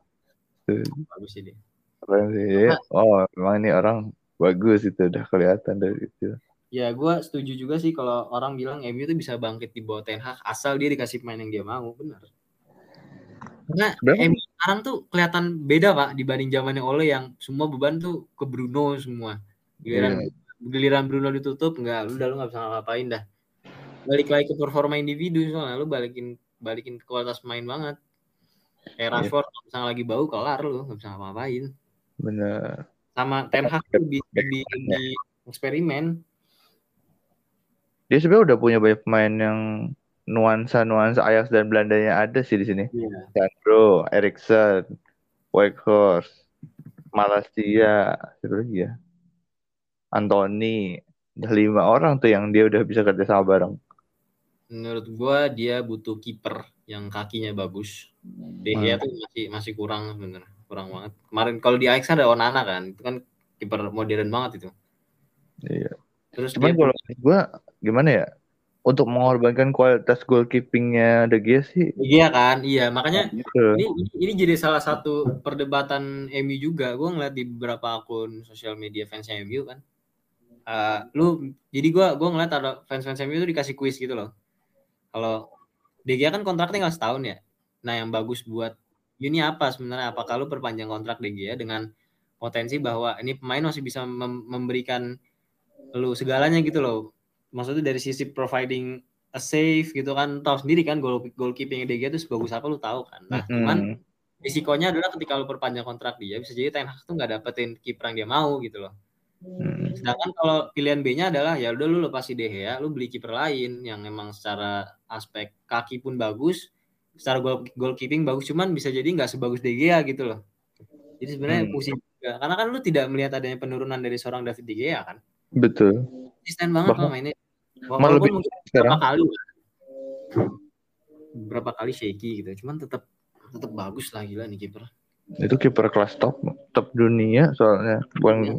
Bagus ini. Keren sih. Oh, memang ini orang bagus itu udah kelihatan dari itu. Ya, gue setuju juga sih kalau orang bilang MU tuh bisa bangkit di bawah Ten Hag asal dia dikasih pemain yang dia mau, benar. Karena MU sekarang tuh kelihatan beda pak dibanding zamannya Ole yang semua beban tuh ke Bruno semua. Giliran yeah. giliran Bruno ditutup nggak, lu udah lu nggak bisa ngapain dah. Balik lagi ke performa individu soalnya lu balikin balikin ke kualitas main banget. Kayak yeah. Rashford misalnya lagi bau kelar lu nggak bisa ngapain. Bener. Sama Ten Hag tuh di, di, di eksperimen dia sebenarnya udah punya banyak pemain yang nuansa-nuansa Ajax dan Belandanya ada sih di sini. Yeah. Sandro, Erikson, Whitehorse, Malaysia, siapa lagi ya? Anthony, udah lima orang tuh yang dia udah bisa kerja sama bareng. Menurut gua dia butuh kiper yang kakinya bagus. Dia hmm. tuh masih masih kurang bener, kurang banget. Kemarin kalau di Ajax ada Onana kan, itu kan kiper modern banget itu. Iya. Terus Cuman kalau gua gimana ya untuk mengorbankan kualitas goalkeepingnya De Gea sih. Iya kan, iya makanya gitu. ini ini jadi salah satu perdebatan MU juga. Gue ngeliat di beberapa akun sosial media fansnya MU kan. Uh, lu jadi gue gue ngeliat ada fans fans MU itu dikasih kuis gitu loh. Kalau De Gea kan kontraknya nggak setahun ya. Nah yang bagus buat ini apa sebenarnya? Apakah lu perpanjang kontrak De Gea dengan potensi bahwa ini pemain masih bisa mem memberikan lu segalanya gitu loh maksudnya dari sisi providing a safe gitu kan tahu sendiri kan goal goalkeeping DG itu sebagus apa lu tahu kan nah mm -hmm. cuman risikonya adalah ketika lu perpanjang kontrak dia bisa jadi Ten Hag tuh nggak dapetin kiper yang dia mau gitu loh hmm. sedangkan kalau pilihan B-nya adalah ya udah lu lepas De ya lu beli kiper lain yang memang secara aspek kaki pun bagus secara goal goalkeeping bagus cuman bisa jadi nggak sebagus De Gea gitu loh jadi sebenarnya hmm. pusing juga karena kan lu tidak melihat adanya penurunan dari seorang David De Gea kan betul konsisten banget Bahkan, mainnya Walaupun lebih mungkin beberapa kali beberapa kali shaky gitu cuman tetap tetap bagus lah gila nih kiper. Itu kiper kelas top top dunia soalnya. Bukan ya.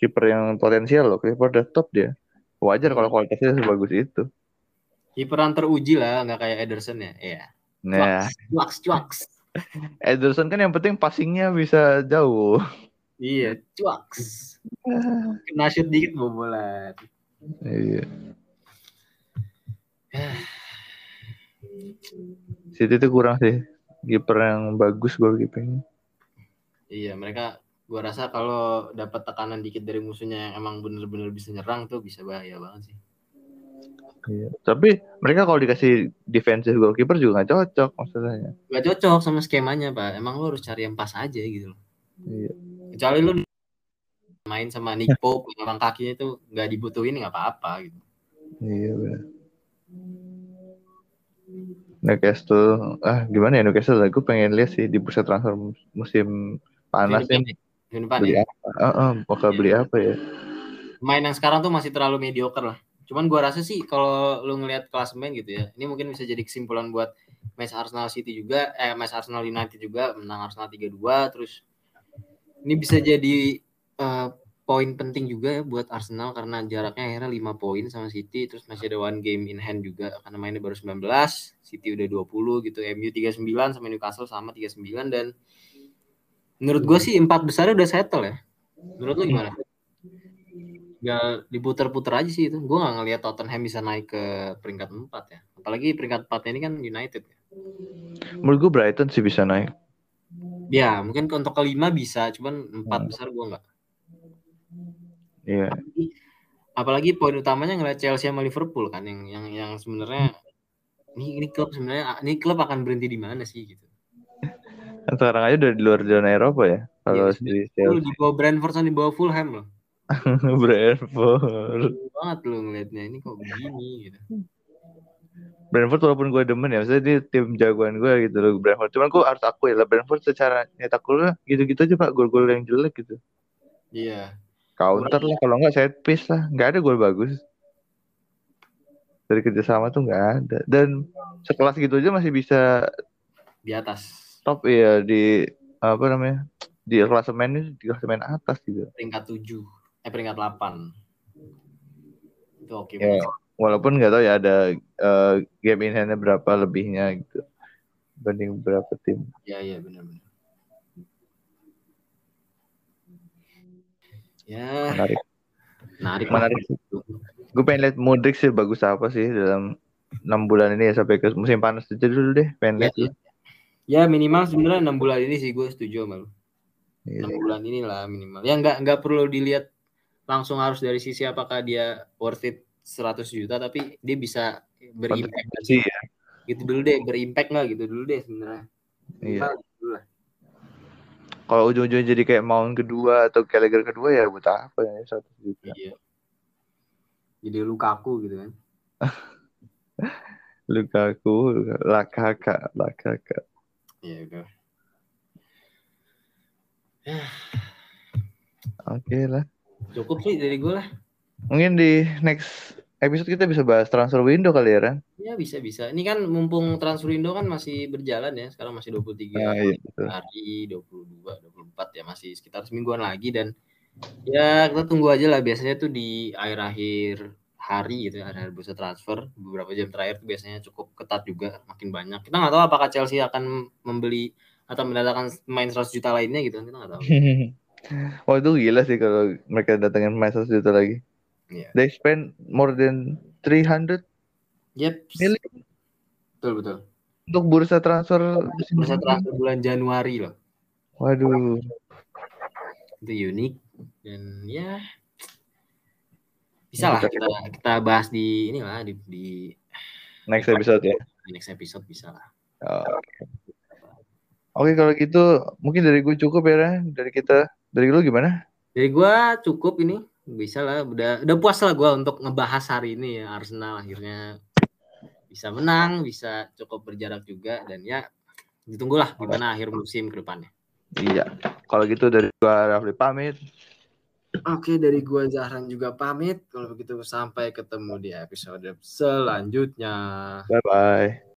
kiper yang potensial loh kiper udah top dia. Wajar hmm. kalau kualitasnya sebagus itu. Kiperan teruji lah nggak kayak Ederson ya? Iya. Nah. Cuaks cuaks (laughs) Ederson kan yang penting passingnya bisa jauh. Iya cuaks. Kena shoot dikit bobolan. Iya City itu kurang sih kiper yang bagus goalkeepingnya. Iya, mereka gua rasa kalau dapat tekanan dikit dari musuhnya yang emang bener-bener bisa nyerang tuh bisa bahaya banget sih. Iya. Tapi mereka kalau dikasih defensive goalkeeper juga nggak cocok maksudnya. Nggak cocok sama skemanya pak. Emang lo harus cari yang pas aja gitu loh. Iya. Kecuali lo main sama Nick Pope orang kakinya itu nggak dibutuhin nggak apa-apa gitu. Iya benar. Newcastle. Ah gimana ya Newcastle? Aku pengen lihat sih di bursa transfer musim panas ini beli apa? Uh, uh, bakal beli apa ya? Main yang sekarang tuh masih terlalu mediocre lah. Cuman gua rasa sih kalau lu ngelihat klasemen gitu ya ini mungkin bisa jadi kesimpulan buat match Arsenal City juga eh match Arsenal United juga menang Arsenal 3-2 terus ini bisa jadi uh, poin penting juga ya buat Arsenal karena jaraknya akhirnya 5 poin sama City terus masih ada one game in hand juga karena mainnya baru 19 City udah 20 gitu MU 39 sama Newcastle sama 39 dan menurut gue sih empat besar udah settle ya. Menurut lu gimana? Ya diputer-puter aja sih itu. Gue gak ngeliat Tottenham bisa naik ke peringkat 4 ya. Apalagi peringkat 4 ini kan United ya. Menurut gue Brighton sih bisa naik. Ya mungkin untuk kelima bisa cuman empat hmm. besar gue nggak Iya. Apalagi, apalagi poin utamanya ngeliat Chelsea sama Liverpool kan yang yang yang sebenarnya ini ini klub sebenarnya ini klub akan berhenti di mana sih gitu. Sekarang aja udah di luar zona Eropa ya. Kalau ya, di Chelsea. di bawah Brentford sama di bawah Fulham loh. (laughs) Brentford. banget lo ngeliatnya ini kok begini gitu. Brentford walaupun gue demen ya, maksudnya dia tim jagoan gue gitu loh Brentford. Cuman gue harus akui lah Brentford secara nyetak gol gitu-gitu aja pak, gol-gol yang jelek gitu. Iya. Counter lah, kalau nggak set piece lah. Nggak ada gol bagus. Dari kerjasama tuh nggak ada. Dan sekelas gitu aja masih bisa di atas. Top ya di apa namanya? Di klasemen ini di klasemen atas gitu. Peringkat 7, eh peringkat 8. Itu oke okay ya, Walaupun nggak tahu ya ada uh, game in hand berapa lebihnya gitu. Banding berapa tim. Iya, iya benar-benar. Ya. Menarik. Menarik. Menarik. Gue pengen lihat Modric sih bagus apa sih dalam enam bulan ini ya sampai ke musim panas aja dulu deh pengen lihat. Ya, ya minimal sebenarnya enam bulan ini sih gue setuju sama lu. Iya. Enam bulan ini lah minimal. Ya nggak nggak perlu dilihat langsung harus dari sisi apakah dia worth it 100 juta tapi dia bisa berimpact sih ya. Gitu dulu deh berimpact nggak gitu dulu deh sebenarnya. Iya. Dulu lah kalau ujung-ujungnya jadi kayak Mount kedua atau Gallagher kedua ya buat apa ya satu juta. Iya. Jadi Lukaku gitu kan. (laughs) Lukaku Lakaka Lakaka iya udah oke okay lah. Cukup sih dari gue lah. Mungkin di next episode kita bisa bahas transfer window kali ya, Ran? Ya, bisa bisa. Ini kan mumpung transfer window kan masih berjalan ya. Sekarang masih 23 ah, iya, betul. hari, 22, 24 ya masih sekitar semingguan lagi dan ya kita tunggu aja lah biasanya tuh di akhir-akhir hari gitu ya, akhir bursa transfer beberapa jam terakhir tuh biasanya cukup ketat juga makin banyak. Kita nggak tahu apakah Chelsea akan membeli atau mendatangkan pemain 100 juta lainnya gitu kita nggak tahu. (laughs) Wah itu gila sih kalau mereka datangin pemain 100 juta lagi. Yeah. They spend more than 300 yep. million. Betul betul. Untuk bursa transfer bursa transfer bulan Januari loh. Waduh. Itu unik dan ya bisa lah kita kita bahas di inilah di, di next episode ya. Next episode bisa lah. Oh, Oke okay. okay, kalau gitu mungkin dari gue cukup ya dari kita dari lu gimana? Dari gue cukup ini bisa lah udah udah puas lah gue untuk ngebahas hari ini ya Arsenal akhirnya bisa menang bisa cukup berjarak juga dan ya ditunggulah gimana akhir musim ke depannya iya kalau gitu dari gue Rafli pamit Oke, dari gua Zahran juga pamit. Kalau begitu sampai ketemu di episode selanjutnya. Bye bye.